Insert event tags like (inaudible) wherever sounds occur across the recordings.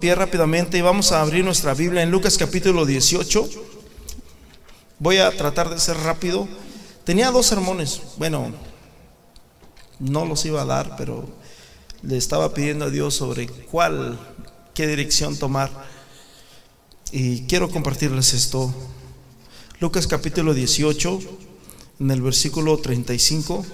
pie rápidamente y vamos a abrir nuestra Biblia en Lucas capítulo 18. Voy a tratar de ser rápido. Tenía dos sermones, bueno, no los iba a dar, pero le estaba pidiendo a Dios sobre cuál, qué dirección tomar. Y quiero compartirles esto. Lucas capítulo 18, en el versículo 35.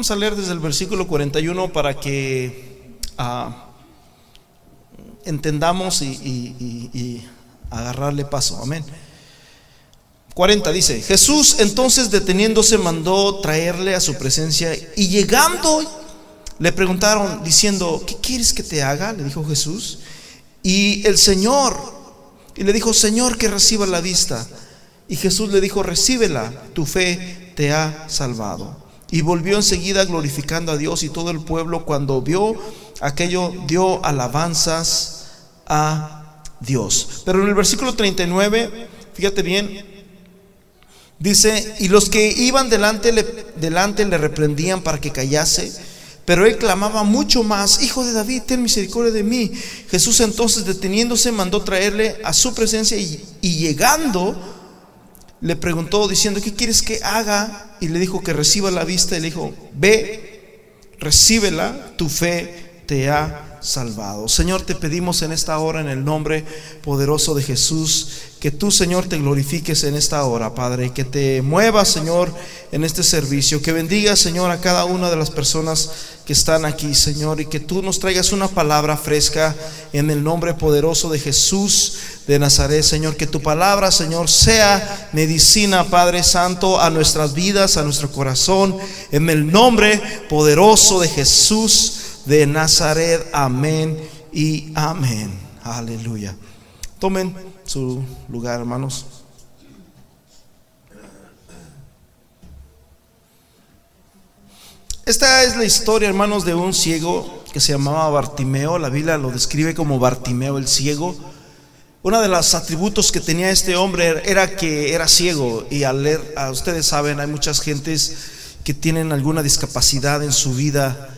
Vamos a leer desde el versículo 41 para que ah, entendamos y, y agarrarle paso. Amén. 40 dice, Jesús entonces deteniéndose mandó traerle a su presencia y llegando le preguntaron diciendo, ¿qué quieres que te haga? Le dijo Jesús. Y el Señor, y le dijo, Señor, que reciba la vista. Y Jesús le dijo, recíbela, tu fe te ha salvado. Y volvió enseguida glorificando a Dios y todo el pueblo cuando vio aquello dio alabanzas a Dios. Pero en el versículo 39, fíjate bien, dice, y los que iban delante le, delante le reprendían para que callase, pero él clamaba mucho más, Hijo de David, ten misericordia de mí. Jesús entonces deteniéndose mandó traerle a su presencia y, y llegando, le preguntó diciendo, ¿qué quieres que haga? Y le dijo que reciba la vista y le dijo, ve, recíbela, tu fe te ha salvado. Señor, te pedimos en esta hora, en el nombre poderoso de Jesús, que tú, Señor, te glorifiques en esta hora, Padre, que te muevas, Señor, en este servicio, que bendiga, Señor, a cada una de las personas que están aquí, Señor, y que tú nos traigas una palabra fresca en el nombre poderoso de Jesús de Nazaret, Señor, que tu palabra, Señor, sea medicina, Padre Santo, a nuestras vidas, a nuestro corazón, en el nombre poderoso de Jesús de Nazaret. Amén y amén. Aleluya. Tomen su lugar, hermanos. Esta es la historia, hermanos, de un ciego que se llamaba Bartimeo. La Biblia lo describe como Bartimeo el ciego. Uno de los atributos que tenía este hombre era que era ciego. Y al leer, ustedes saben, hay muchas gentes que tienen alguna discapacidad en su vida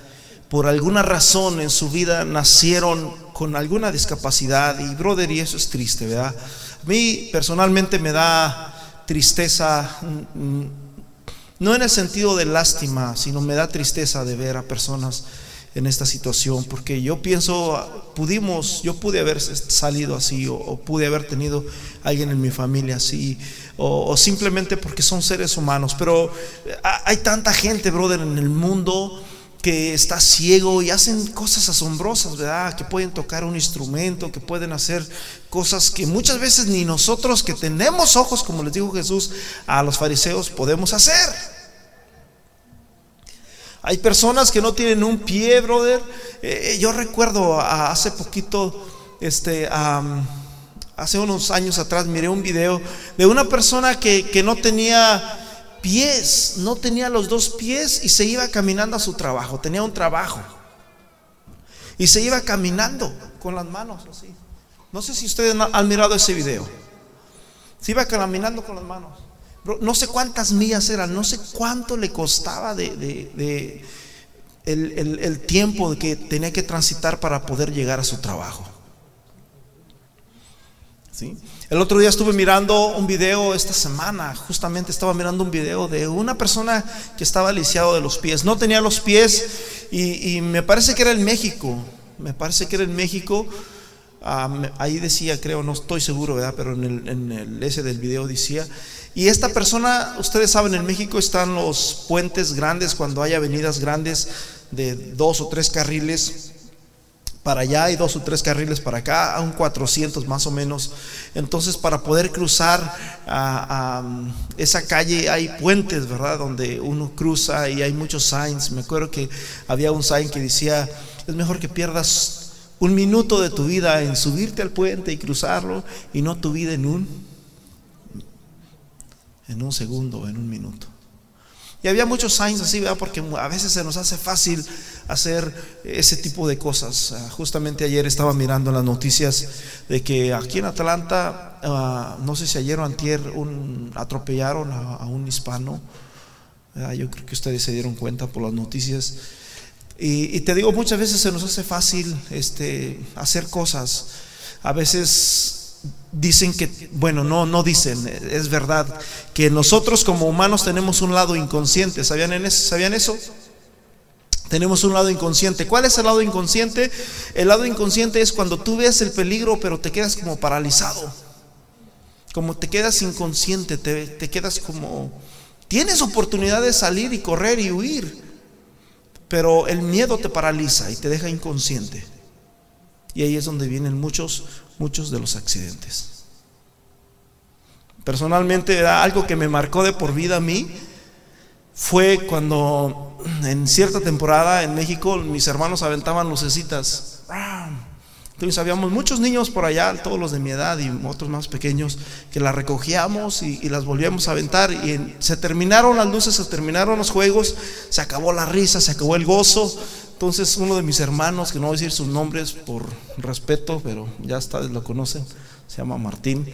por alguna razón en su vida nacieron con alguna discapacidad y brother, y eso es triste, ¿verdad? A mí personalmente me da tristeza, mm, mm, no en el sentido de lástima, sino me da tristeza de ver a personas en esta situación, porque yo pienso, pudimos, yo pude haber salido así, o, pude haber tenido alguien en mi familia así, o, o, simplemente porque son seres humanos, pero hay tanta gente, brother, en el mundo que está ciego y hacen cosas asombrosas, ¿verdad? Que pueden tocar un instrumento, que pueden hacer cosas que muchas veces ni nosotros que tenemos ojos, como les dijo Jesús a los fariseos, podemos hacer. Hay personas que no tienen un pie, brother. Eh, yo recuerdo hace poquito, este, hace unos años atrás, miré un video de una persona que, que no tenía pies, no tenía los dos pies y se iba caminando a su trabajo, tenía un trabajo. Y se iba caminando con las manos así. No sé si ustedes han mirado ese video. Se iba caminando con las manos. No sé cuántas millas eran, no sé cuánto le costaba de, el, el tiempo que tenía que transitar para poder llegar a su trabajo. ¿Sí? El otro día estuve mirando un video esta semana, justamente estaba mirando un video de una persona que estaba lisiado de los pies. No tenía los pies y, me parece que era en México. Me parece que era en México. Ah, ahí decía, creo, no estoy seguro, ¿verdad? Pero en el, en el ese del video decía. Y esta persona, ustedes saben, en México están los puentes grandes cuando hay avenidas grandes de dos o tres carriles para allá y dos o tres carriles para acá, a un 400 más o menos. Entonces, para poder cruzar a, esa calle hay puentes, ¿verdad? Donde uno cruza y hay muchos signs. Me acuerdo que había un sign que decía, es mejor que pierdas un minuto de tu vida en subirte al puente y cruzarlo y no tu vida en un en un segundo, en un minuto. Y había muchos signs así, ¿verdad? Porque a veces se nos hace fácil hacer ese tipo de cosas. Ah, justamente ayer estaba mirando las noticias de que aquí en Atlanta, ah, no sé si ayer o antier, un, atropellaron a, un hispano. Yo creo que ustedes se dieron cuenta por las noticias. Y, y, te digo, muchas veces se nos hace fácil este, hacer cosas. A veces dicen que, bueno, no, no dicen, es verdad, que nosotros como humanos tenemos un lado inconsciente. ¿Sabían, en eso? ¿Sabían eso? Tenemos un lado inconsciente. ¿Cuál es el lado inconsciente? El lado inconsciente es cuando tú ves el peligro pero te quedas como paralizado. Como te quedas inconsciente, te, te quedas como... Tienes oportunidad de salir y correr y huir, pero el miedo te paraliza y te deja inconsciente. Y ahí es donde vienen muchos muchos de los accidentes. Personalmente, era algo que me marcó de por vida a mí fue cuando en cierta temporada en México mis hermanos aventaban lucecitas. Entonces habíamos muchos niños por allá, todos los de mi edad y otros más pequeños, que las recogíamos y, las volvíamos a aventar. Y se terminaron las luces, se terminaron los juegos, se acabó la risa, se acabó el gozo. Entonces uno de mis hermanos, que no voy a decir sus nombres por respeto, pero ya ustedes lo conocen, se llama Martín,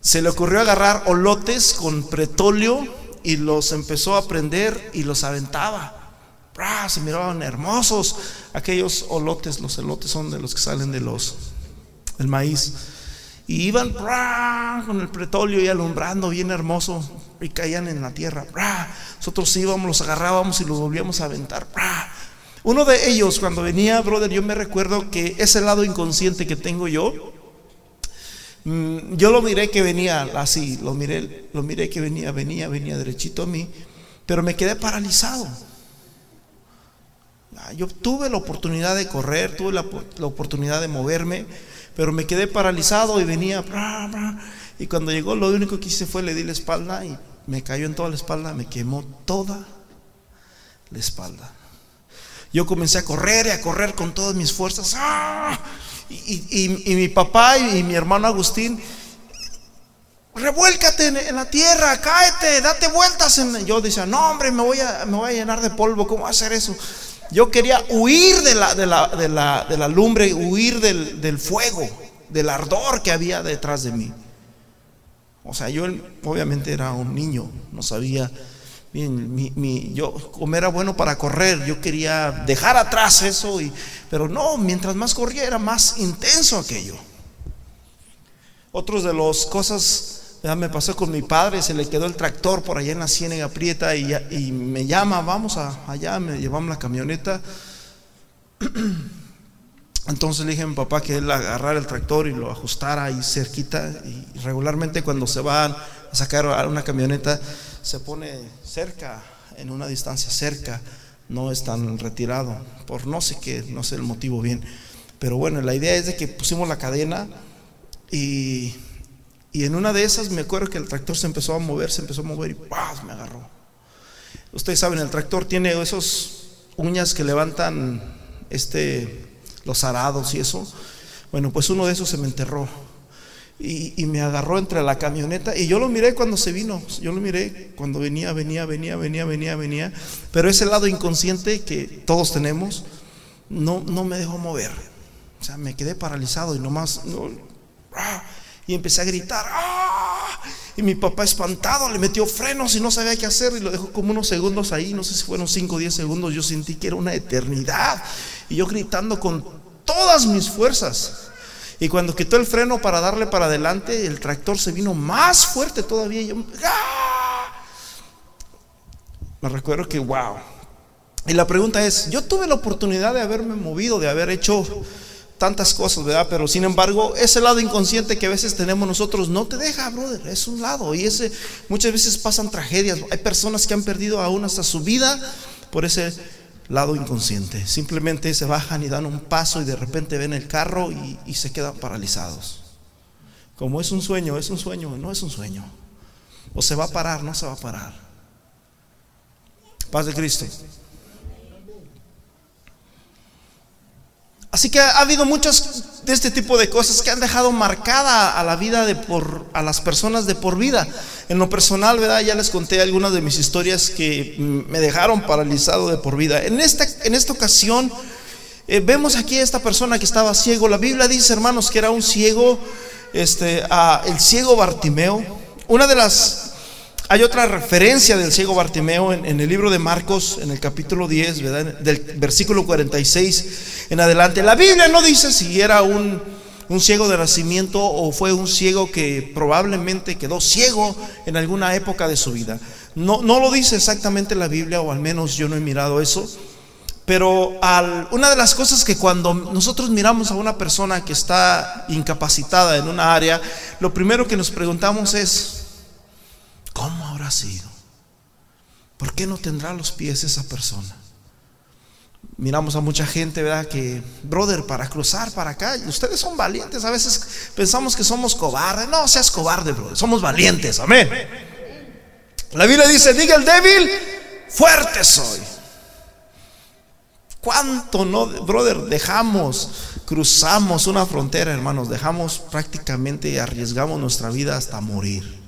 se le ocurrió agarrar olotes con pretóleo y los empezó a prender y los aventaba. Se miraban hermosos aquellos olotes, los elotes son de los que salen de los del maíz. Y iban con el pretóleo y alumbrando bien hermoso y caían en la tierra. Nosotros íbamos, los agarrábamos y los volvíamos a aventar. Uno de ellos, cuando venía, brother, yo me recuerdo que ese lado inconsciente que tengo yo, mm, yo lo miré que venía así, lo miré, lo miré que venía, venía, venía derechito a mí, pero me quedé paralizado. Ah, yo tuve la oportunidad de correr, tuve la, oportunidad de moverme, pero me quedé paralizado y venía, y cuando llegó lo único que hice fue le di la espalda y me cayó en toda la espalda, me quemó toda la espalda. Yo comencé a correr y a correr con todas mis fuerzas. ¡ah! Y, mi papá y, mi hermano Agustín, revuélcate en, la tierra, cáete, date vueltas. En... Yo decía, no hombre, me voy, a, voy a llenar de polvo, ¿cómo hacer eso? Yo quería huir de la lumbre, huir del, del fuego, del ardor que había detrás de mí. O sea, yo obviamente era un niño, no sabía Bien, mi, yo, como era bueno para correr, yo quería dejar atrás eso, pero no, mientras más corría era más intenso aquello. Otros de las cosas, me pasó con mi padre, se le quedó el tractor por allá en la ciénaga prieta y, y me llama, vamos a, allá, me llevamos la camioneta. (clears throat) Entonces le dije a mi papá que él agarrara el tractor y lo ajustara ahí cerquita. Y regularmente cuando se van a sacar una camioneta, se pone cerca, en una distancia cerca, no es tan retirado, por no sé qué, no sé el motivo bien. Pero bueno, la idea es de que pusimos la cadena y, y en una de esas me acuerdo que el tractor se empezó a mover, se empezó a mover y ¡paz! me agarró. Ustedes saben, el tractor tiene esos uñas que levantan este, los arados y eso. Bueno, pues uno de esos se me enterró y, me agarró entre la camioneta y yo lo miré cuando se vino, yo lo miré cuando venía, venía, venía, venía, venía, venía, pero ese lado inconsciente que todos tenemos no, no me dejó mover, o sea, me quedé paralizado y nomás, ¡ah! y empecé a gritar, ¡ah! y mi papá espantado le metió frenos y no sabía qué hacer y lo dejó como unos segundos ahí, no sé si fueron 5 o 10 segundos, yo sentí que era una eternidad y yo gritando con todas mis fuerzas. Y cuando quitó el freno para darle para adelante, el tractor se vino más fuerte todavía. Y ¡ah! Me recuerdo que, wow. Y la pregunta es, yo tuve la oportunidad de haberme movido, de haber hecho tantas cosas, ¿verdad? Pero sin embargo, ese lado inconsciente que a veces tenemos nosotros no te deja, brother, es un lado. Y ese muchas veces pasan tragedias. Hay personas que han perdido aún hasta su vida por ese lado inconsciente. Simplemente se bajan y dan un paso y de repente ven el carro y, se quedan paralizados. Como es un sueño, es un sueño, no es un sueño. O se va a parar, no se va a parar. Paz de Cristo. Así que ha habido muchas de este tipo de cosas que han dejado marcada a la vida de por a las personas de por vida. En lo personal, ¿verdad? Ya les conté algunas de mis historias que me dejaron paralizado de por vida. En esta en esta ocasión eh, vemos aquí a esta persona que estaba ciego. La Biblia dice, hermanos, que era un ciego, este, el ciego Bartimeo. Una de las hay otra referencia del ciego Bartimeo en, el libro de Marcos, en el capítulo 10, del versículo 46 en adelante. La Biblia no dice si era un, un, ciego de nacimiento o fue un ciego que probablemente quedó ciego en alguna época de su vida. No, no lo dice exactamente la Biblia, o al menos yo no he mirado eso. Pero una de las cosas que cuando nosotros miramos a una persona que está incapacitada en una área, lo primero que nos preguntamos es, ¿cómo habrá sido? ¿Por qué no tendrá los pies esa persona? Miramos a mucha gente, ¿verdad? Que, brother, para cruzar para acá, ustedes son valientes. A veces pensamos que somos cobardes. No seas cobarde, brother. Somos valientes. Amén. La Biblia dice, diga el débil, fuerte soy. ¿Cuánto no, brother, dejamos, cruzamos una frontera, hermanos? Dejamos prácticamente arriesgamos nuestra vida hasta morir.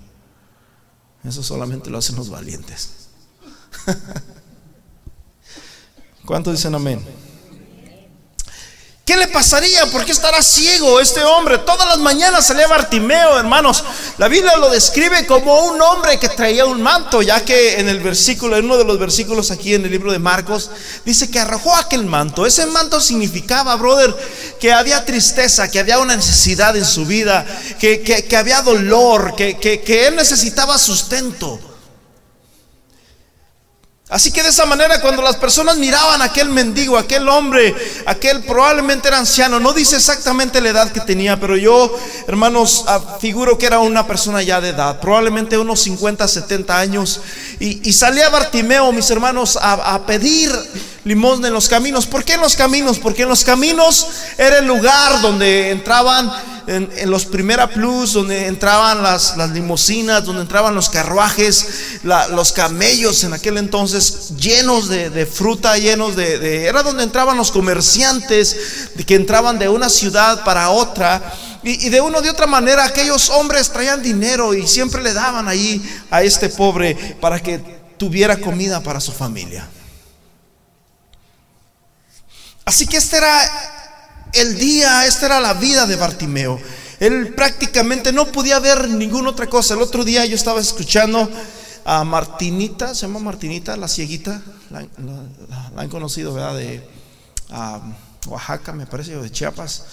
Eso solamente lo hacen los valientes. (laughs) ¿Cuántos dicen amén? ¿Qué le pasaría? ¿Por qué estará ciego este hombre? Todas las mañanas salía Bartimeo, hermanos. La Biblia lo describe como un hombre que traía un manto, ya que en el versículo, en uno de los versículos aquí en el libro de Marcos, dice que arrojó aquel manto. Ese manto significaba, brother, que había tristeza, que había una necesidad en su vida, que, había dolor, que, que él necesitaba sustento. Así que de esa manera cuando las personas miraban a aquel mendigo, aquel hombre, aquel probablemente era anciano, no dice exactamente la edad que tenía, pero yo, hermanos, ah, figuro que era una persona ya de edad, probablemente unos 50, 70 años, y, salía Bartimeo, mis hermanos, a, a pedir limosna en los caminos. ¿Por qué en los caminos? Porque en los caminos era el lugar donde entraban en, los Primera Plus, donde entraban las, las limusinas, donde entraban los carruajes, los camellos en aquel entonces, llenos de, fruta, llenos de, Era donde entraban los comerciantes que entraban de una ciudad para otra. Y, y, de una de otra manera aquellos hombres traían dinero y siempre le daban ahí a este pobre para que tuviera comida para su familia. Así que este era el día, esta era la vida de Bartimeo. Él prácticamente no podía ver ninguna otra cosa. El otro día yo estaba escuchando a Martinita, se llama Martinita, la cieguita, la, han conocido, ¿verdad? De Oaxaca, me parece, o de Chiapas.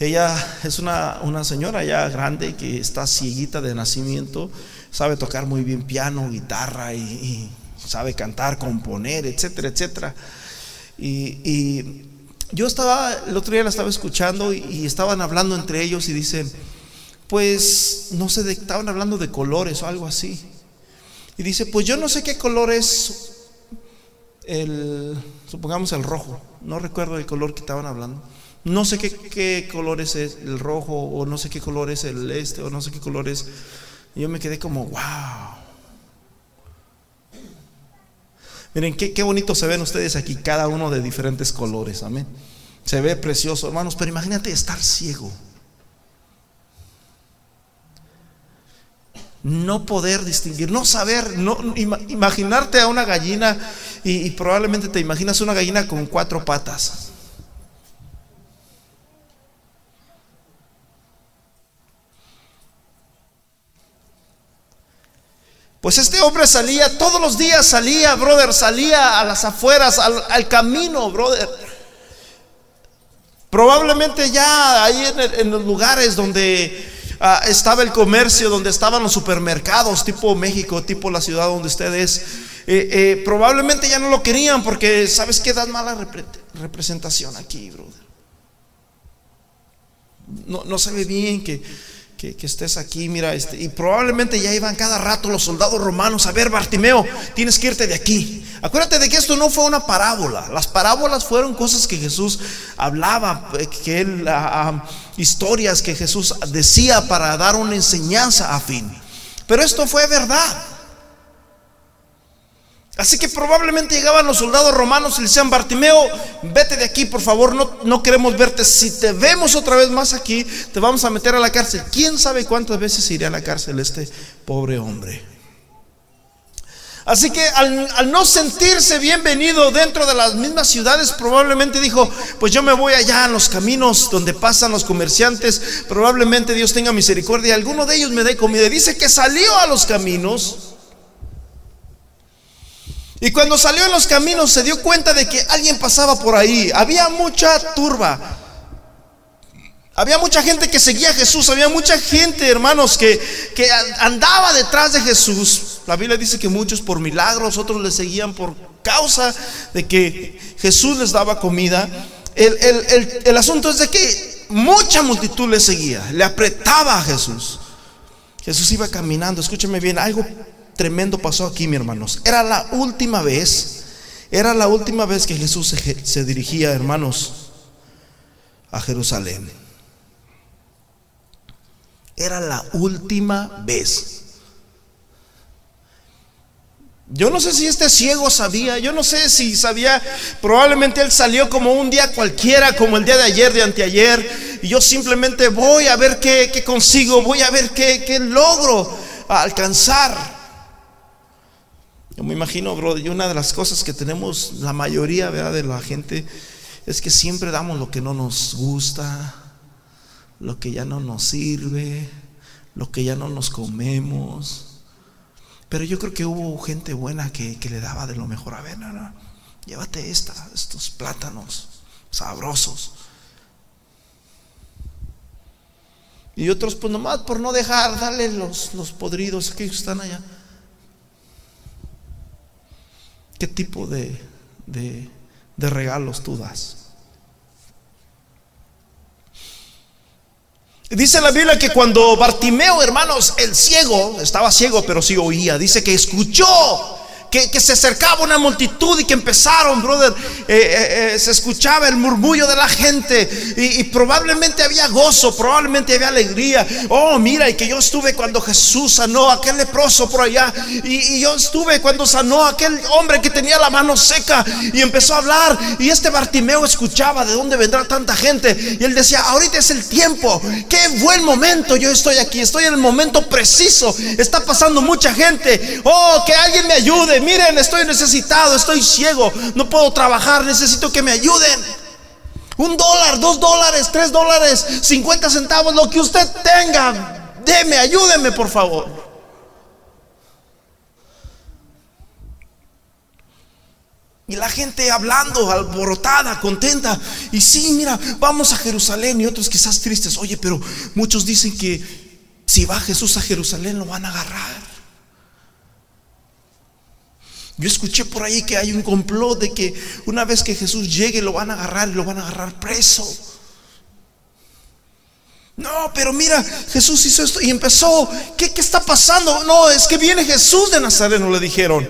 Ella es una, una, señora ya grande que está cieguita de nacimiento, sabe tocar muy bien piano, guitarra y, sabe cantar, componer, etcétera, etcétera. y yo estaba, el otro día la estaba escuchando y, estaban hablando entre ellos y dicen, pues no sé, estaban hablando de colores o algo así. Y dice, pues yo no sé qué color es el, supongamos el rojo, no recuerdo el color que estaban hablando. No sé qué, qué color es el rojo o no sé qué color es el este o no sé qué color es. Y yo me quedé como, wow. Miren, qué, qué bonito se ven ustedes aquí, cada uno de diferentes colores, amén. Se ve precioso, hermanos, pero imagínate estar ciego. No poder distinguir, no saber, no, imaginarte a una gallina y probablemente te imaginas una gallina con cuatro patas. Pues este hombre salía, todos los días salía, brother, salía a las afueras, al, camino, brother. Probablemente ya ahí en, los lugares donde ah, estaba el comercio, donde estaban los supermercados, tipo México, tipo la ciudad donde usted es, eh, eh, probablemente ya no lo querían porque, ¿sabes qué? Dan mala representación aquí, brother. No, no se ve bien que que, estés aquí, mira, este, y probablemente ya iban cada rato los soldados romanos a ver, Bartimeo, tienes que irte de aquí. Acuérdate de que esto no fue una parábola, las parábolas fueron cosas que Jesús hablaba, eh, que él, historias que Jesús decía para dar una enseñanza a fin. Pero esto fue verdad. Así que probablemente llegaban los soldados romanos y le decían, Bartimeo, vete de aquí, por favor, no, no queremos verte. Si te vemos otra vez más aquí, te vamos a meter a la cárcel. ¿Quién sabe cuántas veces iría a la cárcel este pobre hombre? Así que al, no sentirse bienvenido dentro de las mismas ciudades, probablemente dijo, pues yo me voy allá a los caminos donde pasan los comerciantes, probablemente Dios tenga misericordia, alguno de ellos me dé comida. Dice que salió a los caminos y cuando salió en los caminos se dio cuenta de que alguien pasaba por ahí. Había mucha turba. Había mucha gente que seguía a Jesús. Había mucha gente, hermanos, que, que andaba detrás de Jesús. La Biblia dice que muchos por milagros, otros le seguían por causa de que Jesús les daba comida. El, el asunto es de que mucha multitud le seguía, le apretaba a Jesús. Jesús iba caminando, escúcheme bien, algo tremendo pasó aquí, mi hermanos. Era la última vez, era la última vez que Jesús se, dirigía, hermanos, a Jerusalén. Era la última vez. Yo no sé si este ciego sabía, yo no sé si sabía, probablemente él salió como un día cualquiera, como el día de ayer, de anteayer, y yo simplemente voy a ver qué, consigo, voy a ver qué, qué logro alcanzar. Me imagino, bro, y una de las cosas que tenemos la mayoría ¿verdad? de la gente es que siempre damos lo que no nos gusta, lo que ya no nos sirve, lo que ya no nos comemos. Pero yo creo que hubo gente buena que, le daba de lo mejor. A ver, no, llévate esta, estos plátanos sabrosos. Y otros, pues nomás por no dejar, dale los, los podridos que están allá. ¿Qué tipo de, de, regalos tú das? Dice la Biblia que cuando Bartimeo, hermanos, el ciego, estaba ciego pero sí oía, dice que escuchó que, se acercaba una multitud y que empezaron, brother, eh, eh, eh, se escuchaba el murmullo de la gente y, probablemente había gozo, probablemente había alegría. Oh, mira, y que yo estuve cuando Jesús sanó a aquel leproso por allá y, y yo estuve cuando sanó a aquel hombre que tenía la mano seca y empezó a hablar y este Bartimeo escuchaba de dónde vendrá tanta gente y él decía, ahorita es el tiempo, qué buen momento, yo estoy aquí, estoy en el momento preciso, está pasando mucha gente, oh, que alguien me ayude miren, estoy necesitado, estoy ciego, no puedo trabajar, necesito que me ayuden. Un dólar, dos dólares, tres dólares, cincuenta centavos, lo que usted tenga, deme, ayúdeme por favor. Y la gente hablando, alborotada, contenta. Y sí, mira, vamos a Jerusalén. Y otros quizás tristes. Oye, pero muchos dicen que si va Jesús a Jerusalén lo van a agarrar. Yo escuché por ahí que hay un complot de que una vez que Jesús llegue lo van a agarrar y lo van a agarrar preso. No, pero mira, Jesús hizo esto y empezó. ¿Qué, qué está pasando? No, es que viene Jesús de Nazaret, no le dijeron.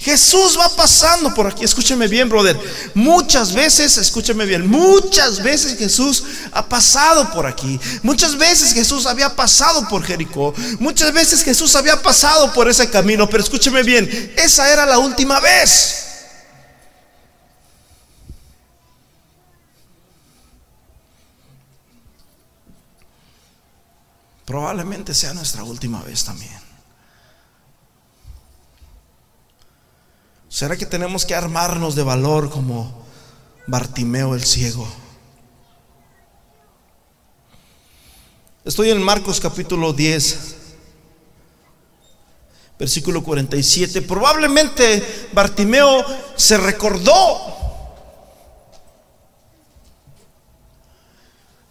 Jesús va pasando por aquí. Escúcheme bien, brother. Muchas veces, escúcheme bien, muchas veces Jesús ha pasado por aquí. Muchas veces Jesús había pasado por Jericó. Muchas veces Jesús había pasado por ese camino. Pero escúcheme bien, esa era la última vez. Probablemente sea nuestra última vez también. ¿Será que tenemos que armarnos de valor como Bartimeo el ciego? Estoy en Marcos capítulo 10, versículo 47. Probablemente Bartimeo se recordó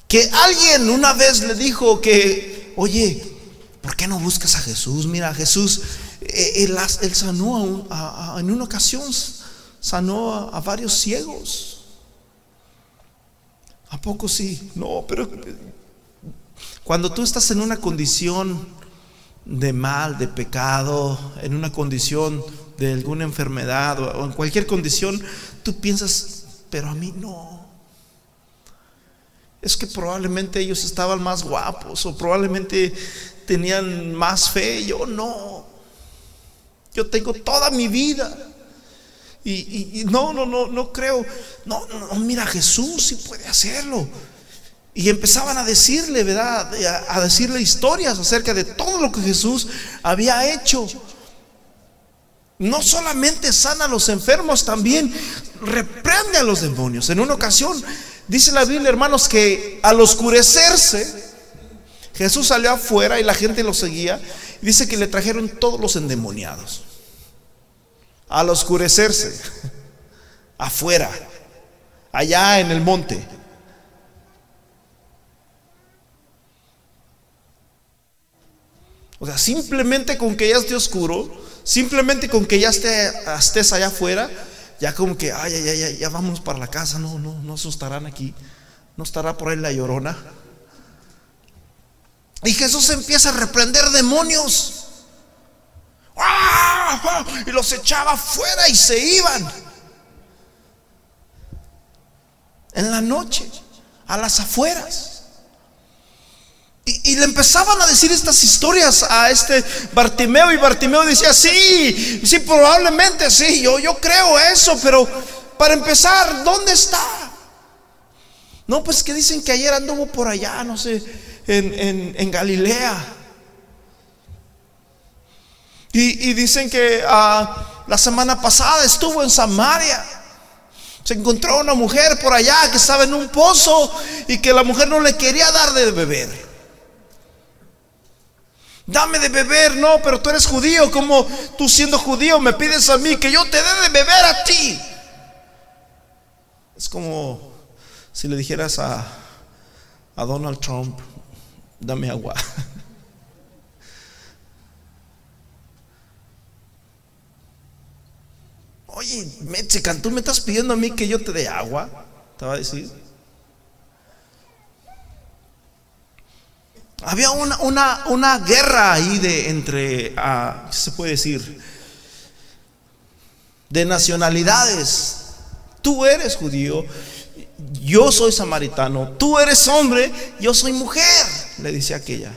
que alguien una vez le dijo que, oye, ¿por qué no buscas a Jesús? Mira, Jesús eh, él, sanó en una ocasión, sanó a, varios ciegos. ¿A poco sí? No, pero cuando tú estás en una condición de mal, de pecado, en una condición de alguna enfermedad o en cualquier condición, tú piensas, pero a mí no. Es que probablemente ellos estaban más guapos o probablemente tenían más fe, yo no. Yo tengo toda mi vida. Y, no, no, no, no creo. No, no, mira, Jesús sí puede hacerlo. Y empezaban a decirle, ¿verdad? A, decirle historias acerca de todo lo que Jesús había hecho. No solamente sana a los enfermos, también reprende a los demonios. En una ocasión, dice la Biblia, hermanos, que al oscurecerse, Jesús salió afuera y la gente lo seguía. Dice que le trajeron todos los endemoniados. Al oscurecerse, (laughs) afuera, allá en el monte. O sea, simplemente con que ya esté oscuro, simplemente con que ya esté, estés allá afuera, ya como que, ay, ay, ay, ya vamos para la casa, no, no, no asustarán aquí, no estará por ahí la llorona. Y Jesús empieza a reprender demonios. Y los echaba fuera y se iban. En la noche, a las afueras. Y, le empezaban a decir estas historias a este Bartimeo y Bartimeo decía, sí, sí, probablemente sí, yo, yo creo eso, pero para empezar, ¿dónde está? No, pues que dicen que ayer anduvo por allá, no sé, en, Galilea. Y, dicen que ah, la semana pasada estuvo en Samaria. Se encontró una mujer por allá que estaba en un pozo y que la mujer no le quería dar de beber. Dame de beber, no, pero tú eres judío, como tú siendo judío me pides a mí que yo te dé de beber a ti? Es como si le dijeras a, a Donald Trump, dame agua. Oye, Mexican, tú me estás pidiendo a mí que yo te dé agua, te va a decir. Había una, una, guerra ahí de entre, ah, ¿qué se puede decir? De nacionalidades. Tú eres judío, yo soy samaritano, tú eres hombre, yo soy mujer, le dice aquella.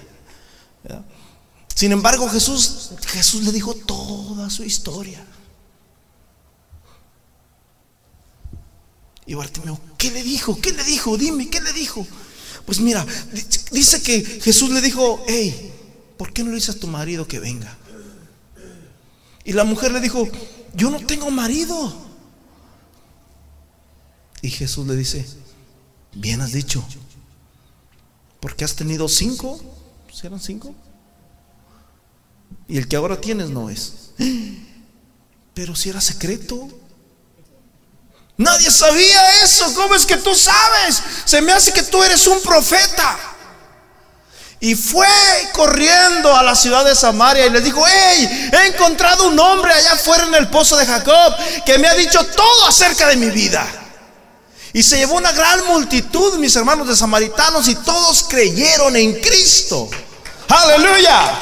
Sin embargo, Jesús, Jesús le dijo toda su historia. Y Bartimeo, ¿qué le dijo? ¿Qué le dijo? Dime, ¿qué le dijo? Pues mira, dice que Jesús le dijo, hey, ¿por qué no le dices a tu marido que venga? Y la mujer le dijo, yo no tengo marido. Y Jesús le dice, bien has dicho, porque has tenido cinco, ¿serán cinco? Y el que ahora tienes no es. Pero si era secreto, Nadie sabía eso. ¿Cómo es que tú sabes? Se me hace que tú eres un profeta. Y fue corriendo a la ciudad de Samaria y le dijo, hey, he encontrado un hombre allá afuera en el pozo de Jacob que me ha dicho todo acerca de mi vida. Y se llevó una gran multitud, mis hermanos de samaritanos, y todos creyeron en Cristo. Aleluya.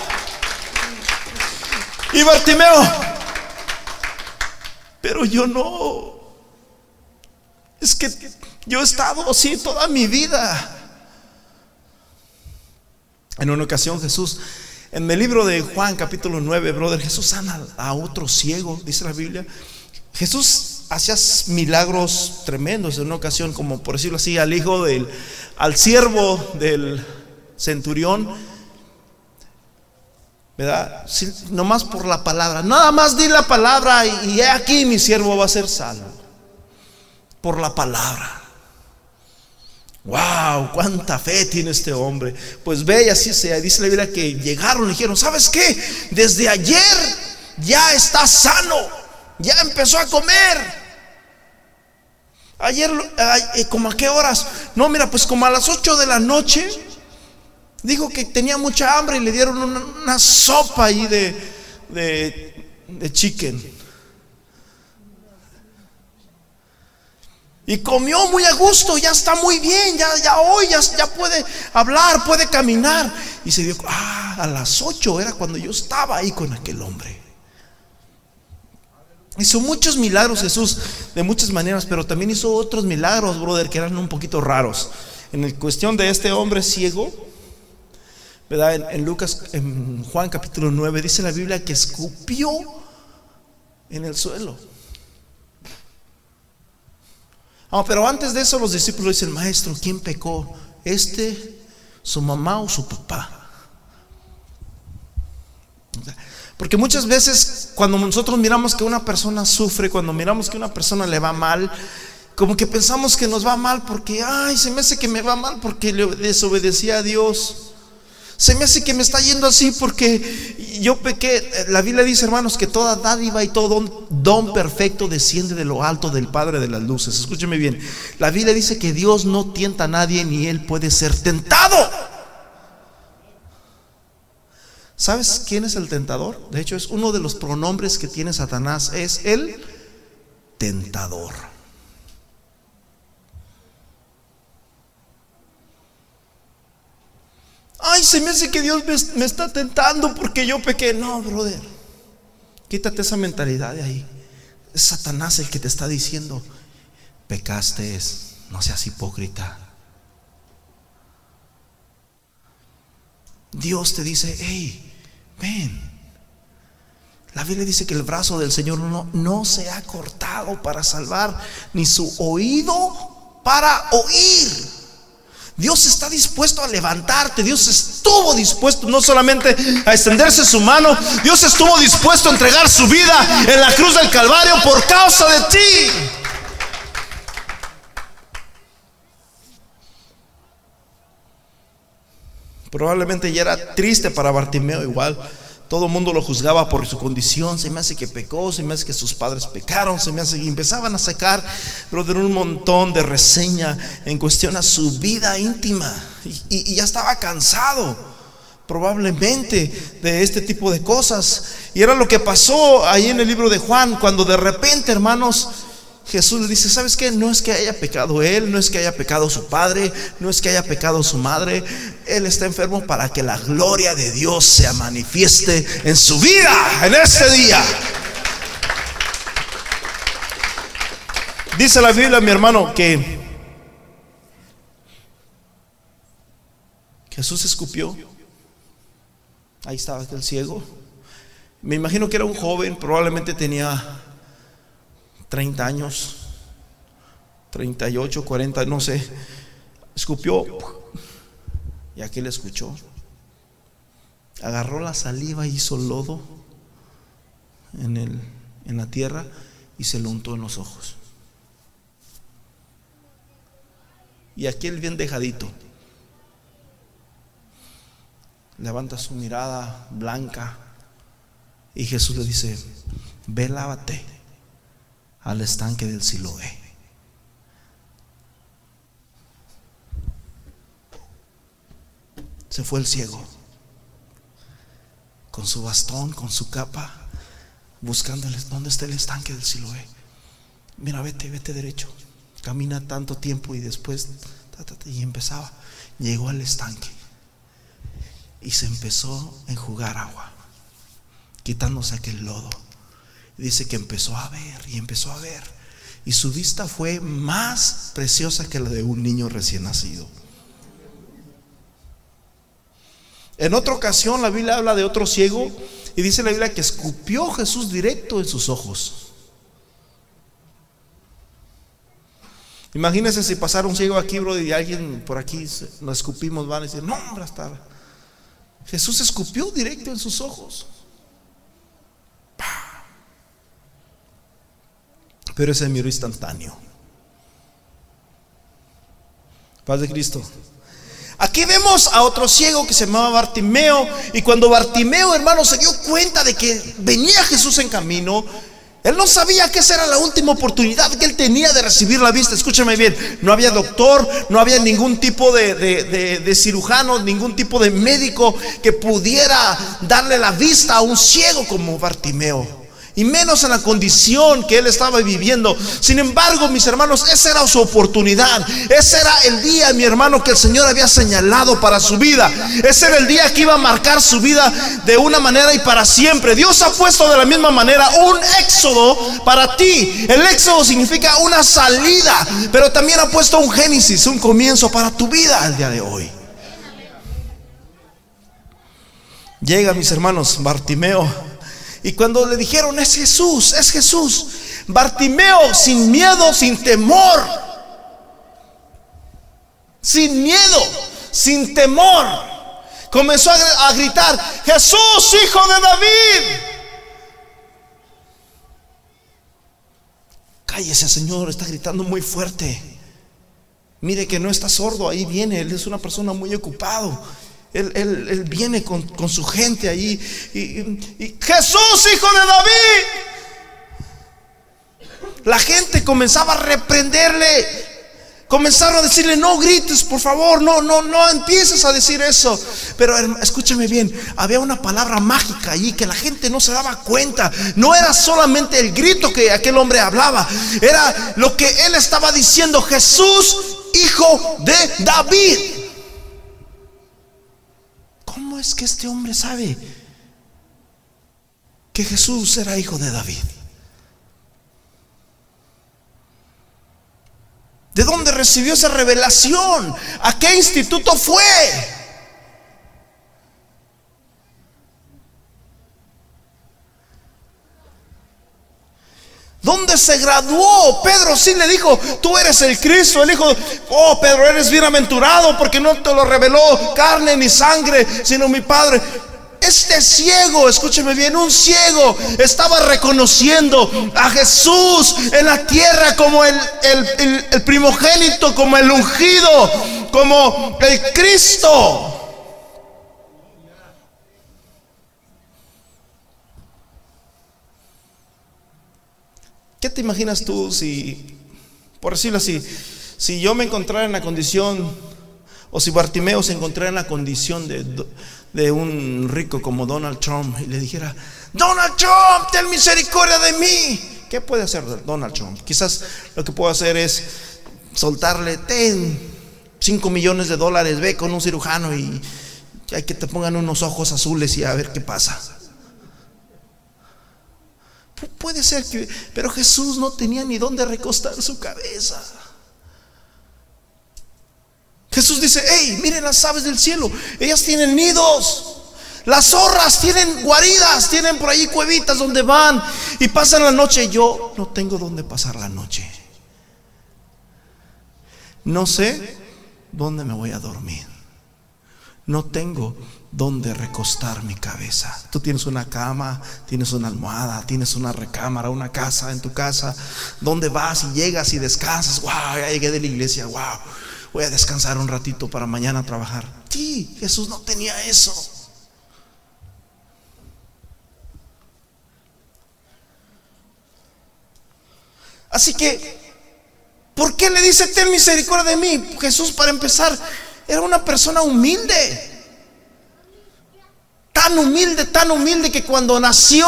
Y Bartimeo, pero yo no. Es que yo he estado así toda mi vida. En una ocasión Jesús, en el libro de Juan capítulo 9, brother, Jesús sana a otro ciego, dice la Biblia. Jesús hacía milagros tremendos en una ocasión, como por decirlo así, al hijo del, al siervo del centurión. ¿Verdad? nomás por la palabra. Nada más di la palabra y, y aquí mi siervo va a ser salvo por la palabra. Wow, cuánta fe tiene este hombre. Pues ve así sea. Dice la Biblia que llegaron y dijeron, ¿sabes qué? Desde ayer ya está sano. Ya empezó a comer. Ayer, eh, ¿como a qué horas? No, mira, pues como a las 8 de la noche. Dijo que tenía mucha hambre y le dieron una, sopa ahí de, de, chicken. Y comió muy a gusto, ya está muy bien, ya, ya hoy ya, puede hablar, puede caminar. Y se dio, ah, a las ocho era cuando yo estaba ahí con aquel hombre. Hizo muchos milagros Jesús de muchas maneras, pero también hizo otros milagros, brother, que eran un poquito raros. En el cuestión de este hombre ciego, ¿verdad? En, Lucas, en Juan capítulo 9, dice la Biblia que escupió en el suelo. Ah, pero antes de eso los discípulos dicen, maestro, ¿quién pecó? ¿Este, su mamá o su papá? Porque muchas veces cuando nosotros miramos que una persona sufre, cuando miramos que una persona le va mal, como que pensamos que nos va mal porque, ay, se me hace que me va mal porque le desobedecí a Dios. Se me hace que me está yendo así porque yo pequé. La Biblia dice, hermanos, que toda dádiva y todo don, perfecto desciende de lo alto del Padre de las luces. Escúcheme bien. La Biblia dice que Dios no tienta a nadie ni Él puede ser tentado. ¿Sabes quién es el tentador? De hecho, es uno de los pronombres que tiene Satanás. Es el tentador. Ay, se me hace que Dios me, está tentando porque yo pequé. No, brother. Quítate esa mentalidad de ahí. Es Satanás el que te está diciendo, pecaste, no seas hipócrita. Dios te dice, hey, ven. La Biblia dice que el brazo del Señor no, no se ha cortado para salvar, ni su oído para oír. Dios está dispuesto a levantarte. Dios estuvo dispuesto no solamente a extenderse su mano, Dios estuvo dispuesto a entregar su vida en la cruz del Calvario por causa de ti. Probablemente ya era triste para Bartimeo igual. Todo el mundo lo juzgaba por su condición. Se me hace que pecó, se me hace que sus padres pecaron, se me hace que empezaban a sacar, de un montón de reseña en cuestión a su vida íntima. Y, y ya estaba cansado, probablemente, de este tipo de cosas. Y era lo que pasó ahí en el libro de Juan, cuando de repente, hermanos, Jesús le dice, ¿sabes qué? No es que haya pecado él, no es que haya pecado su padre, no es que haya pecado su madre. Él está enfermo para que la gloria de Dios se manifieste en su vida en este día. Dice la Biblia, mi hermano, que Jesús escupió. Ahí estaba el ciego. Me imagino que era un joven, probablemente tenía 30 años, 38, 40, no sé, escupió y aquel escuchó. Agarró la saliva hizo lodo en, el, en la tierra y se lo untó en los ojos. Y aquel bien dejadito levanta su mirada blanca y Jesús le dice, ve lávate al estanque del Siloé. Se fue el ciego con su bastón, con su capa, buscándole dónde está el estanque del Siloé. Mira, vete, vete derecho. Camina tanto tiempo y después y empezaba. Llegó al estanque y se empezó a enjugar agua, quitándose aquel lodo dice que empezó a ver y empezó a ver. Y su vista fue más preciosa que la de un niño recién nacido. En otra ocasión la Biblia habla de otro ciego y dice la Biblia que escupió Jesús directo en sus ojos. Imagínense si pasara un ciego aquí, bro, y alguien por aquí nos escupimos, van a decir, no, hombre, hasta Jesús escupió directo en sus ojos. Pero ese miró instantáneo. Paz de Cristo. Aquí vemos a otro ciego que se llamaba Bartimeo. Y cuando Bartimeo, hermano, se dio cuenta de que venía Jesús en camino, él no sabía que esa era la última oportunidad que él tenía de recibir la vista. Escúchame bien, no había doctor, no había ningún tipo de, de, cirujano, ningún tipo de médico que pudiera darle la vista a un ciego como Bartimeo y menos en la condición que él estaba viviendo. Sin embargo, mis hermanos, esa era su oportunidad. Ese era el día, mi hermano, que el Señor había señalado para su vida. Ese era el día que iba a marcar su vida de una manera y para siempre. Dios ha puesto de la misma manera un éxodo para ti. El éxodo significa una salida, pero también ha puesto un génesis, un comienzo para tu vida el día de hoy. Llega, mis hermanos, Bartimeo Y cuando le dijeron, es Jesús, es Jesús, Bartimeo sin miedo, sin temor, sin miedo, sin temor, comenzó a, gritar, Jesús, hijo de David. Cállese, Señor, está gritando muy fuerte. Mire que no está sordo, ahí viene, él es una persona muy ocupado. Él, viene con, su gente ahí. Y, Jesús, hijo de David. La gente comenzaba a reprenderle. Comenzaron a decirle, no grites, por favor, no, no, no empieces a decir eso. Pero escúchame bien, había una palabra mágica allí que la gente no se daba cuenta. No era solamente el grito que aquel hombre hablaba, era lo que él estaba diciendo, Jesús, hijo de David. ¿Cómo es que este hombre sabe que Jesús era hijo de David? ¿De dónde recibió esa revelación? ¿A qué instituto fue? ¿Dónde se graduó? Pedro sí le dijo, tú eres el Cristo. Él dijo, oh Pedro, eres bienaventurado porque no te lo reveló carne ni sangre, sino mi Padre. Este ciego, escúcheme bien, un ciego estaba reconociendo a Jesús en la tierra como el, el primogénito, como el ungido, como el Cristo. ¿Qué te imaginas tú si, por decirlo así, si yo me encontrara en la condición, o si Bartimeo se encontrara en la condición de, de un rico como Donald Trump y le dijera, Donald Trump, ten misericordia de mí. ¿Qué puede hacer Donald Trump? Quizás lo que puedo hacer es soltarle, ten 5 millones de dólares, ve con un cirujano y hay que te pongan unos ojos azules y a ver qué pasa. Puede ser que, pero Jesús no tenía ni dónde recostar su cabeza. Jesús dice, hey, miren las aves del cielo, ellas tienen nidos. Las zorras tienen guaridas, tienen por ahí cuevitas donde van y pasan la noche. Yo no tengo dónde pasar la noche. No sé dónde me voy a dormir. No tengo dónde recostar mi cabeza. Tú tienes una cama, tienes una almohada, tienes una recámara, una casa en tu casa, donde vas y llegas y descansas. Wow, ya llegué de la iglesia, wow, voy a descansar un ratito para mañana trabajar. Sí, Jesús no tenía eso. Así que, ¿por qué le dice, ten misericordia de mí? Jesús, para empezar, era una persona humilde tan humilde, tan humilde que cuando nació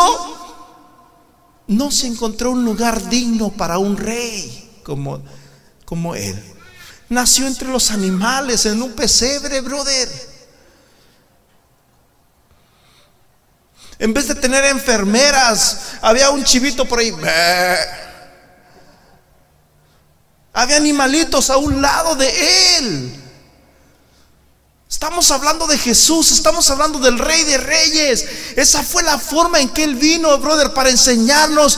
no se encontró un lugar digno para un rey como, como él. Nació entre los animales, en un pesebre, brother. En vez de tener enfermeras, había un chivito por ahí. Había animalitos a un lado de él. Estamos hablando de Jesús, estamos hablando del Rey de Reyes. Esa fue la forma en que Él vino, brother, para enseñarnos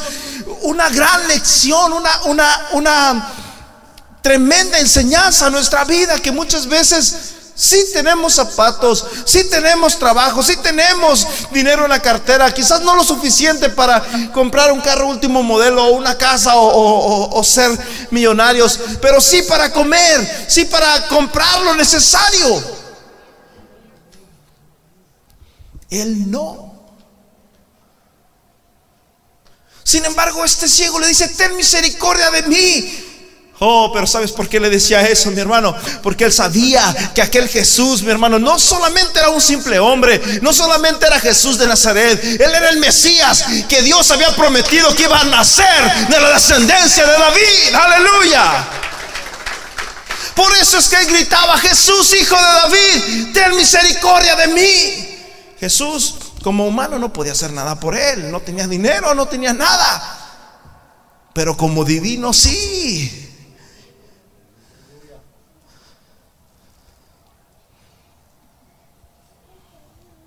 una gran lección, una, una, una tremenda enseñanza a nuestra vida que muchas veces sí tenemos zapatos, sí tenemos trabajo, sí tenemos dinero en la cartera, quizás no lo suficiente para comprar un carro último modelo o una casa o, o ser millonarios, pero sí para comer, sí para comprar lo necesario. Él no. Sin embargo, este ciego le dice, ten misericordia de mí. Oh, pero ¿sabes por qué le decía eso, mi hermano? Porque él sabía que aquel Jesús, mi hermano, no solamente era un simple hombre, no solamente era Jesús de Nazaret, él era el Mesías que Dios había prometido que iba a nacer de la descendencia de David. Aleluya. Por eso es que él gritaba, Jesús, hijo de David, ten misericordia de mí. Jesús como humano no podía hacer nada por él, no tenía dinero, no tenía nada. Pero como divino sí.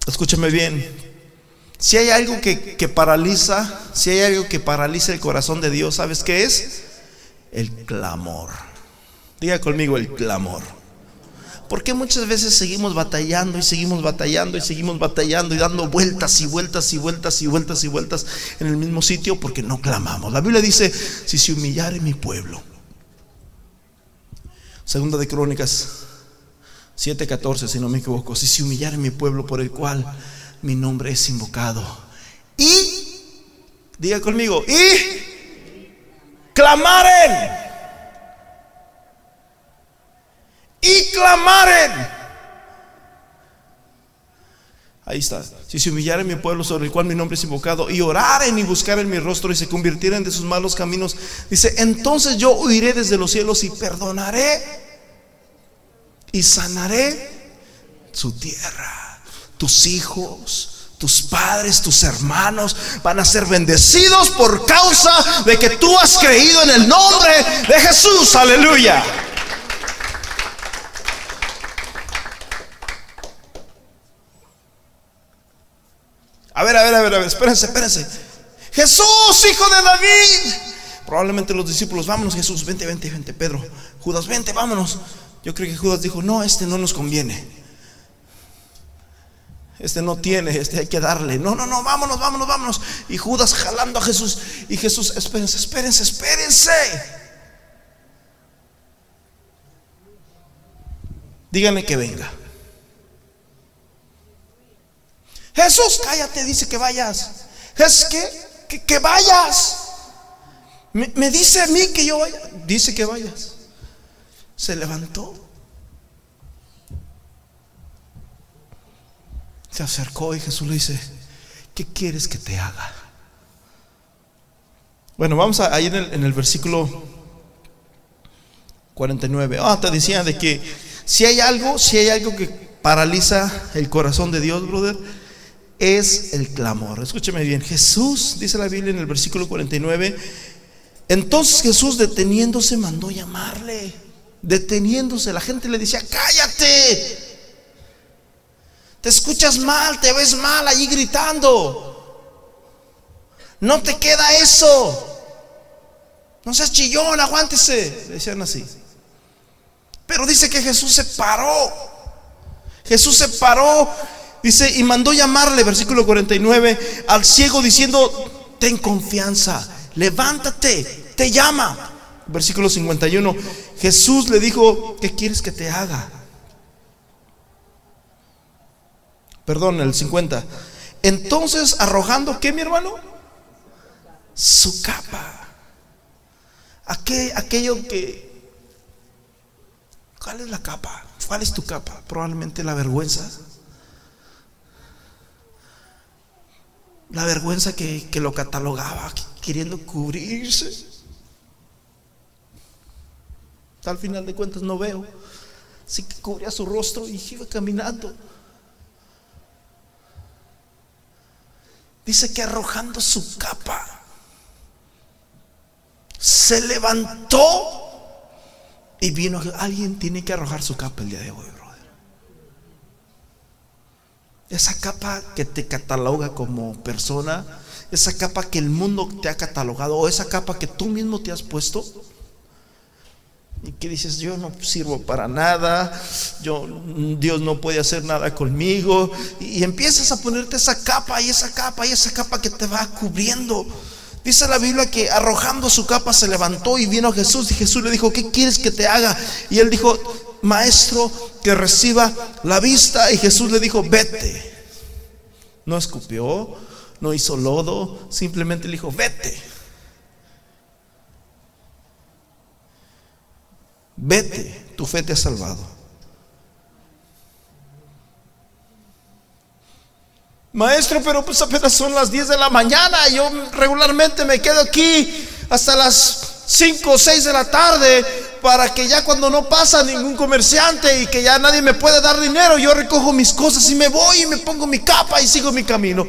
Escúcheme bien. Si hay algo que, que, paraliza, si hay algo que paraliza el corazón de Dios, ¿sabes qué es? El clamor. Diga conmigo el clamor. Porque muchas veces seguimos batallando y seguimos batallando y seguimos batallando y dando vueltas y vueltas y vueltas y vueltas y vueltas en el mismo sitio porque no clamamos? La Biblia dice, si se humillare mi pueblo. Segunda de Crónicas 7:14, si no me equivoco, si se humillare mi pueblo por el cual mi nombre es invocado. Y, diga conmigo, y clamaren y clamaren. Ahí está. Si se humillaren mi pueblo sobre el cual mi nombre es invocado y oraren y buscaren mi rostro y se convirtieran de sus malos caminos, dice, entonces yo huiré desde los cielos y perdonaré y sanaré su tierra. Tus hijos, tus padres, tus hermanos van a ser bendecidos por causa de que tú has creído en el nombre de Jesús. Aleluya. A ver, a ver, a ver, a ver, espérense, espérense. Jesús, hijo de David. Probablemente los discípulos, vámonos Jesús, vente, vente, vente, Pedro. Judas, vente, vámonos. Yo creo que Judas dijo, no, este no nos conviene. Este no tiene, este hay que darle. No, no, no, vámonos, vámonos, vámonos. Y Judas jalando a Jesús. Y Jesús, espérense, espérense, espérense. Díganme que venga. Jesús, cállate, dice que vayas. Es que, que, vayas. Me, me, dice a mí que yo vaya. Dice que vayas. Se levantó. Se acercó y Jesús le dice, ¿qué quieres que te haga? Bueno, vamos a, ahí en el, en el versículo 49. Ah, te decía de que si hay algo, si hay algo que paraliza el corazón de Dios, brother, es el clamor. Escúcheme bien, Jesús, dice la Biblia en el versículo 49, entonces Jesús deteniéndose mandó llamarle, deteniéndose, la gente le decía, cállate, te escuchas mal, te ves mal allí gritando, no te queda eso, no seas chillón, aguántese, decían así. Pero dice que Jesús se paró, Jesús se paró Dice, y mandó llamarle, versículo 49, al ciego diciendo, ten confianza, levántate, te llama. Versículo 51, Jesús le dijo, ¿qué quieres que te haga? Perdón, el 50. Entonces, arrojando, ¿qué mi hermano? Su capa. aquello que... ¿Cuál es la capa? ¿Cuál es tu capa? Probablemente la vergüenza. La vergüenza que, lo catalogaba, queriendo cubrirse. Al final de cuentas no veo. Así que cubría su rostro y iba caminando. Dice que arrojando su capa, se levantó y vino. Alguien tiene que arrojar su capa el día de hoy. Esa capa que te cataloga como persona, esa capa que el mundo te ha catalogado, o esa capa que tú mismo te has puesto, y que dices, yo no sirvo para nada, yo, Dios no puede hacer nada conmigo, y, empiezas a ponerte esa capa y esa capa y esa capa que te va cubriendo. Dice la Biblia que arrojando su capa se levantó y vino Jesús y Jesús le dijo, ¿qué quieres que te haga? Y él dijo, maestro, reciba la vista. Y Jesús le dijo, vete. No escupió, no hizo lodo, simplemente le dijo, vete. Vete, tu fe te ha salvado. Maestro, pero pues apenas son las 10 de la mañana. Yo regularmente me quedo aquí hasta las 5 o 6 de la tarde para que ya cuando no pasa ningún comerciante y que ya nadie me puede dar dinero, yo recojo mis cosas y me voy y me pongo mi capa y sigo mi camino.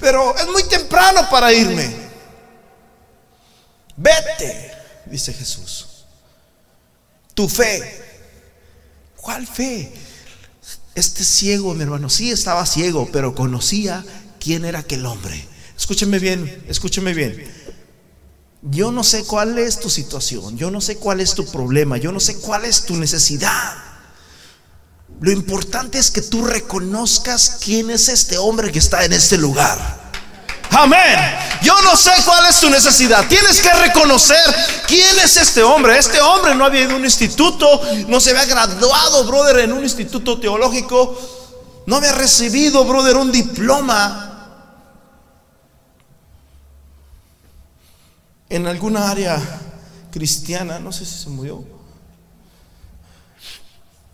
Pero es muy temprano para irme. Vete, dice Jesús. Tu fe. ¿Cuál fe? Este ciego, mi hermano, sí estaba ciego, pero conocía quién era aquel hombre. Escúcheme bien, escúcheme bien. Yo no sé cuál es tu situación, yo no sé cuál es tu problema, yo no sé cuál es tu necesidad. Lo importante es que tú reconozcas quién es este hombre que está en este lugar. Amén. Yo no sé cuál es tu necesidad. Tienes que reconocer quién es este hombre. Este hombre no había ido a un instituto, no se había graduado, brother, en un instituto teológico. No había recibido, brother, un diploma en alguna área cristiana. No sé si se murió.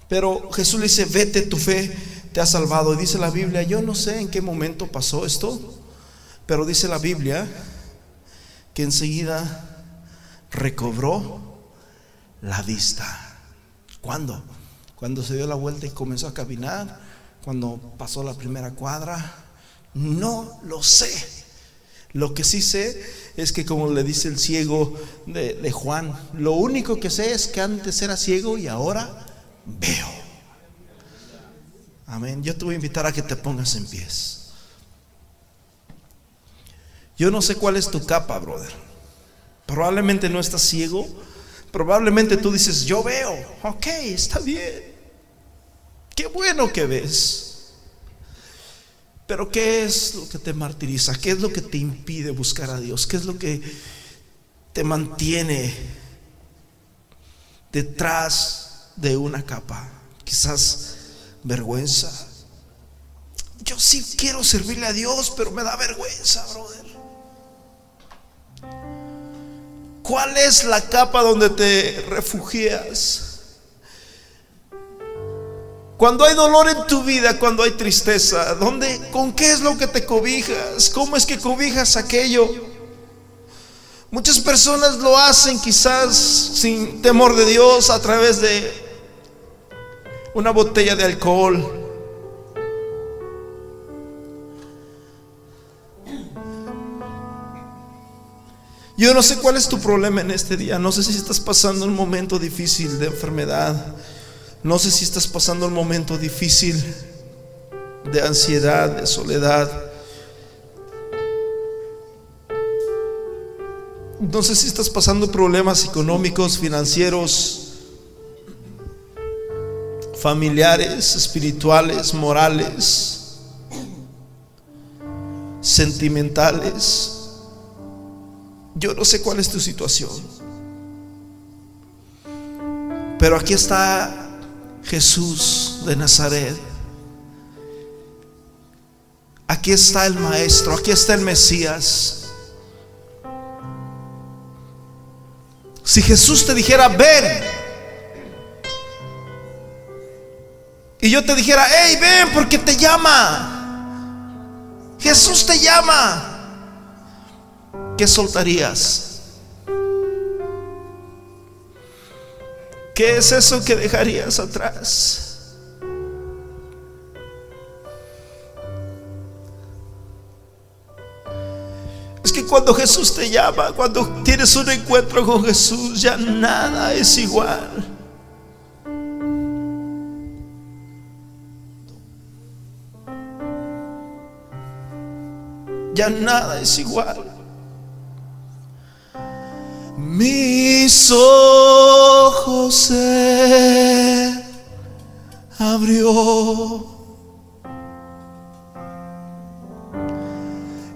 Pero Jesús le dice, vete, tu fe te ha salvado. Y dice la Biblia, yo no sé en qué momento pasó esto. Pero dice la Biblia que enseguida recobró la vista. ¿Cuándo? Cuando se dio la vuelta y comenzó a caminar, cuando pasó la primera cuadra. No lo sé. Lo que sí sé es que como le dice el ciego de, Juan, lo único que sé es que antes era ciego y ahora veo. Amén. Yo te voy a invitar a que te pongas en pies. Yo no sé cuál es tu capa, brother. Probablemente no estás ciego. Probablemente tú dices, yo veo. Ok, está bien. Qué bueno que ves. Pero ¿qué es lo que te martiriza? ¿Qué es lo que te impide buscar a Dios? ¿Qué es lo que te mantiene detrás de una capa? Quizás vergüenza. Yo sí quiero servirle a Dios, pero me da vergüenza, brother. ¿Cuál es la capa donde te refugias? Cuando hay dolor en tu vida, cuando hay tristeza, ¿dónde, ¿con qué es lo que te cobijas? ¿Cómo es que cobijas aquello? Muchas personas lo hacen quizás sin temor de Dios a través de una botella de alcohol, Yo no sé cuál es tu problema en este día. No sé si estás pasando un momento difícil de enfermedad. No sé si estás pasando un momento difícil de ansiedad, de soledad. No sé si estás pasando problemas económicos, financieros, familiares, espirituales, morales, sentimentales. Yo no sé cuál es tu situación. Pero aquí está Jesús de Nazaret. Aquí está el Maestro, aquí está el Mesías. Si Jesús te dijera, ven, y yo te dijera, hey, ven porque te llama. Jesús te llama. ¿qué soltarías? ¿Qué es eso que dejarías atrás? Es que cuando Jesús te llama, cuando tienes un encuentro con Jesús, ya nada es igual. Ya nada es igual mis ojos se abrió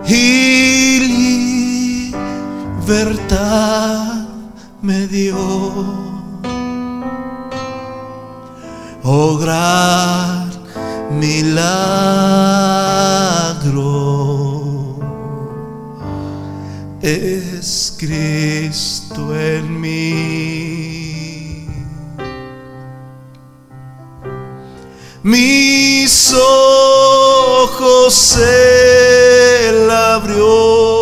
y libertad me dio. Oh gran milagro es Cristo en mí. Mis ojos se abrió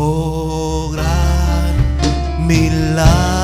Oh, gran milagro.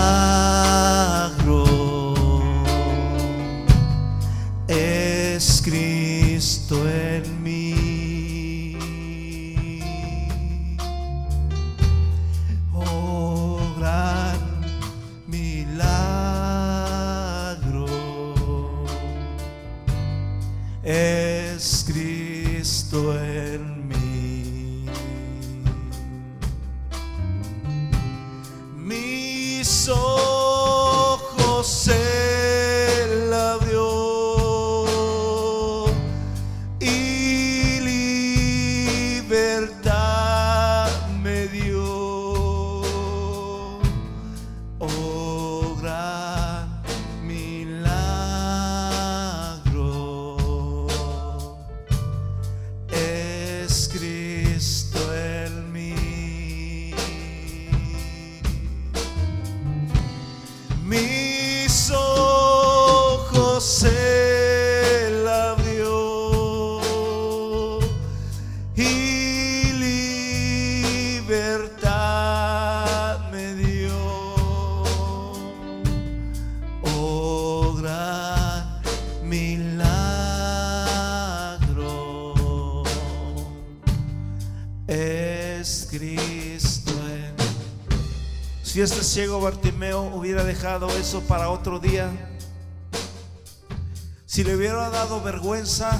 Vergüenza,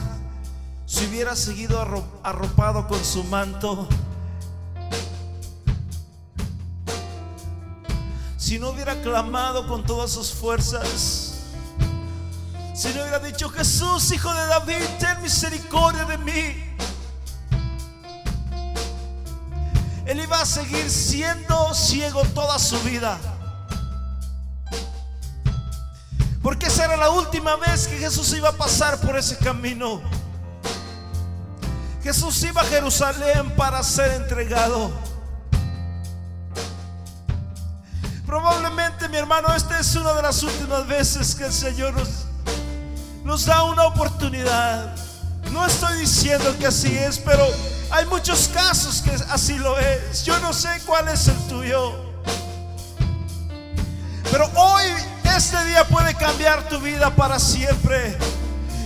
si hubiera seguido arro- arropado con su manto, si no hubiera clamado con todas sus fuerzas, si no hubiera dicho, Jesús, hijo de David, ten misericordia de mí. Él iba a seguir siendo ciego toda su vida. Porque esa era la última vez que Jesús iba a pasar por ese camino. Jesús iba a Jerusalén para ser entregado. Probablemente, mi hermano, esta es una de las últimas veces que el Señor nos, nos da una oportunidad. No estoy diciendo que así es, pero hay muchos casos que así lo es. Yo no sé cuál es el tuyo. Pero hoy, este día puede cambiar tu vida para siempre.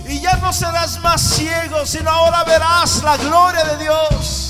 Y ya no serás más ciego, sino ahora verás la gloria de Dios.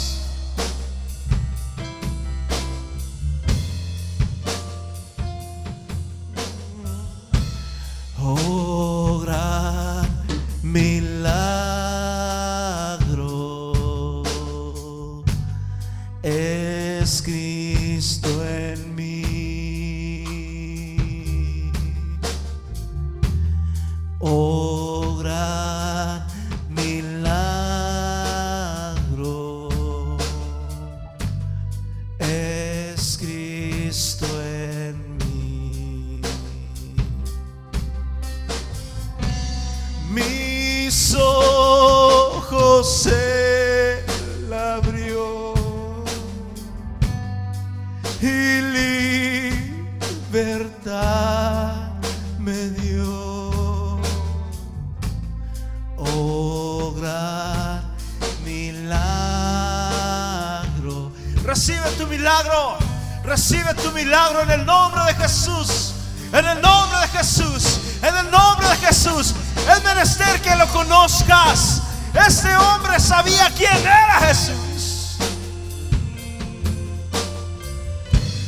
Milagro en el nombre de Jesús. En el nombre de Jesús. En el nombre de Jesús. Es menester que lo conozcas. Este hombre sabía quién era Jesús.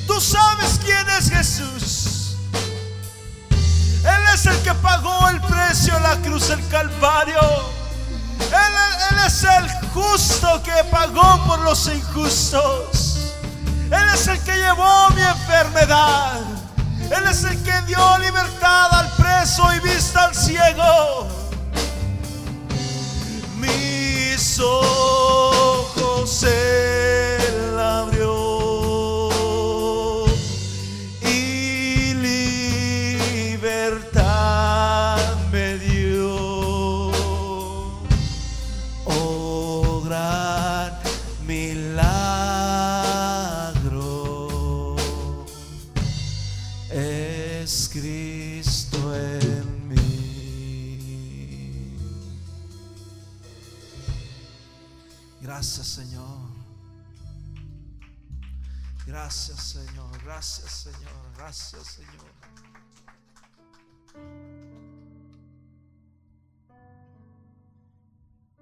Tú sabes quién es Jesús. Él es el que pagó el precio en la cruz del Calvario. Él, Él es el justo que pagó por los injustos. Él es el que llevó mi Él es el que dio libertad al preso y vista al ciego. Mis ojos Gracias, Señor. Gracias, Señor. Gracias, Señor. Gracias, Señor.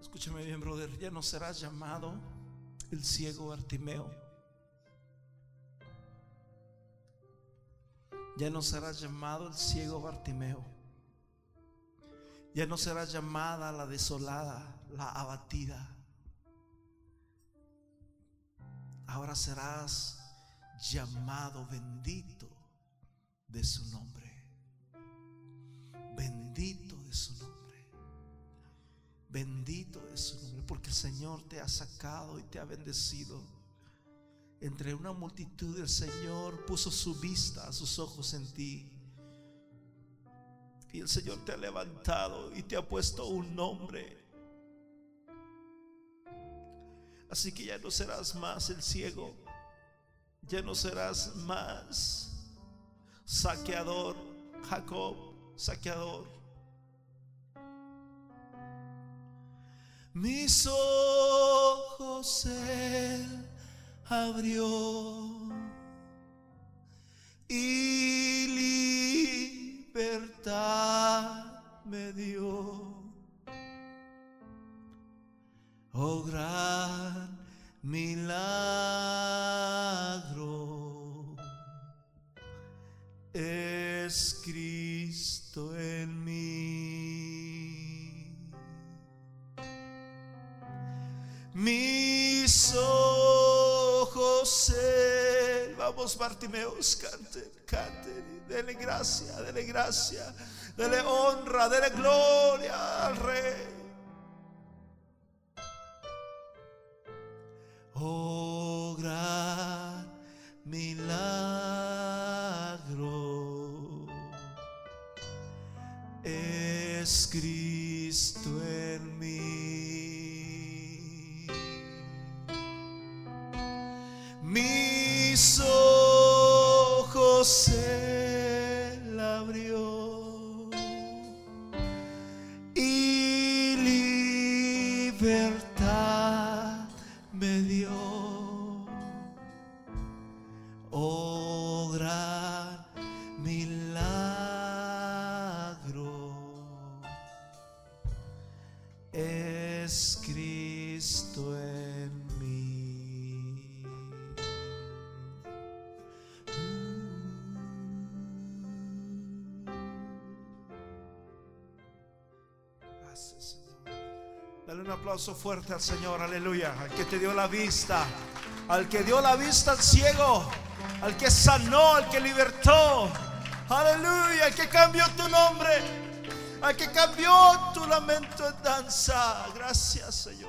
Escúchame bien, brother. Ya no serás llamado el ciego Bartimeo. Ya no serás llamado el ciego Bartimeo. Ya no serás llamada la desolada, la abatida. Ahora serás llamado bendito de su nombre. Bendito de su nombre. Bendito de su nombre. Porque el Señor te ha sacado y te ha bendecido. Entre una multitud el Señor puso su vista, sus ojos en ti. Y el Señor te ha levantado y te ha puesto un nombre. Así que ya no serás más el ciego. Ya no serás más saqueador, Jacob, saqueador. Mis ojos él abrió y libertad me dio. Oh gran milagro es Cristo en mí. Mis ojos, vamos Bartimeus, canten, canten, dele gracia, dele gracia, dele honra, dele gloria al Rey. Aplauso fuerte al Señor, aleluya, al que te dio la vista, al que dio la vista al ciego, al que sanó, al que libertó, aleluya, al que cambió tu nombre, al que cambió tu lamento en danza. Gracias, Señor.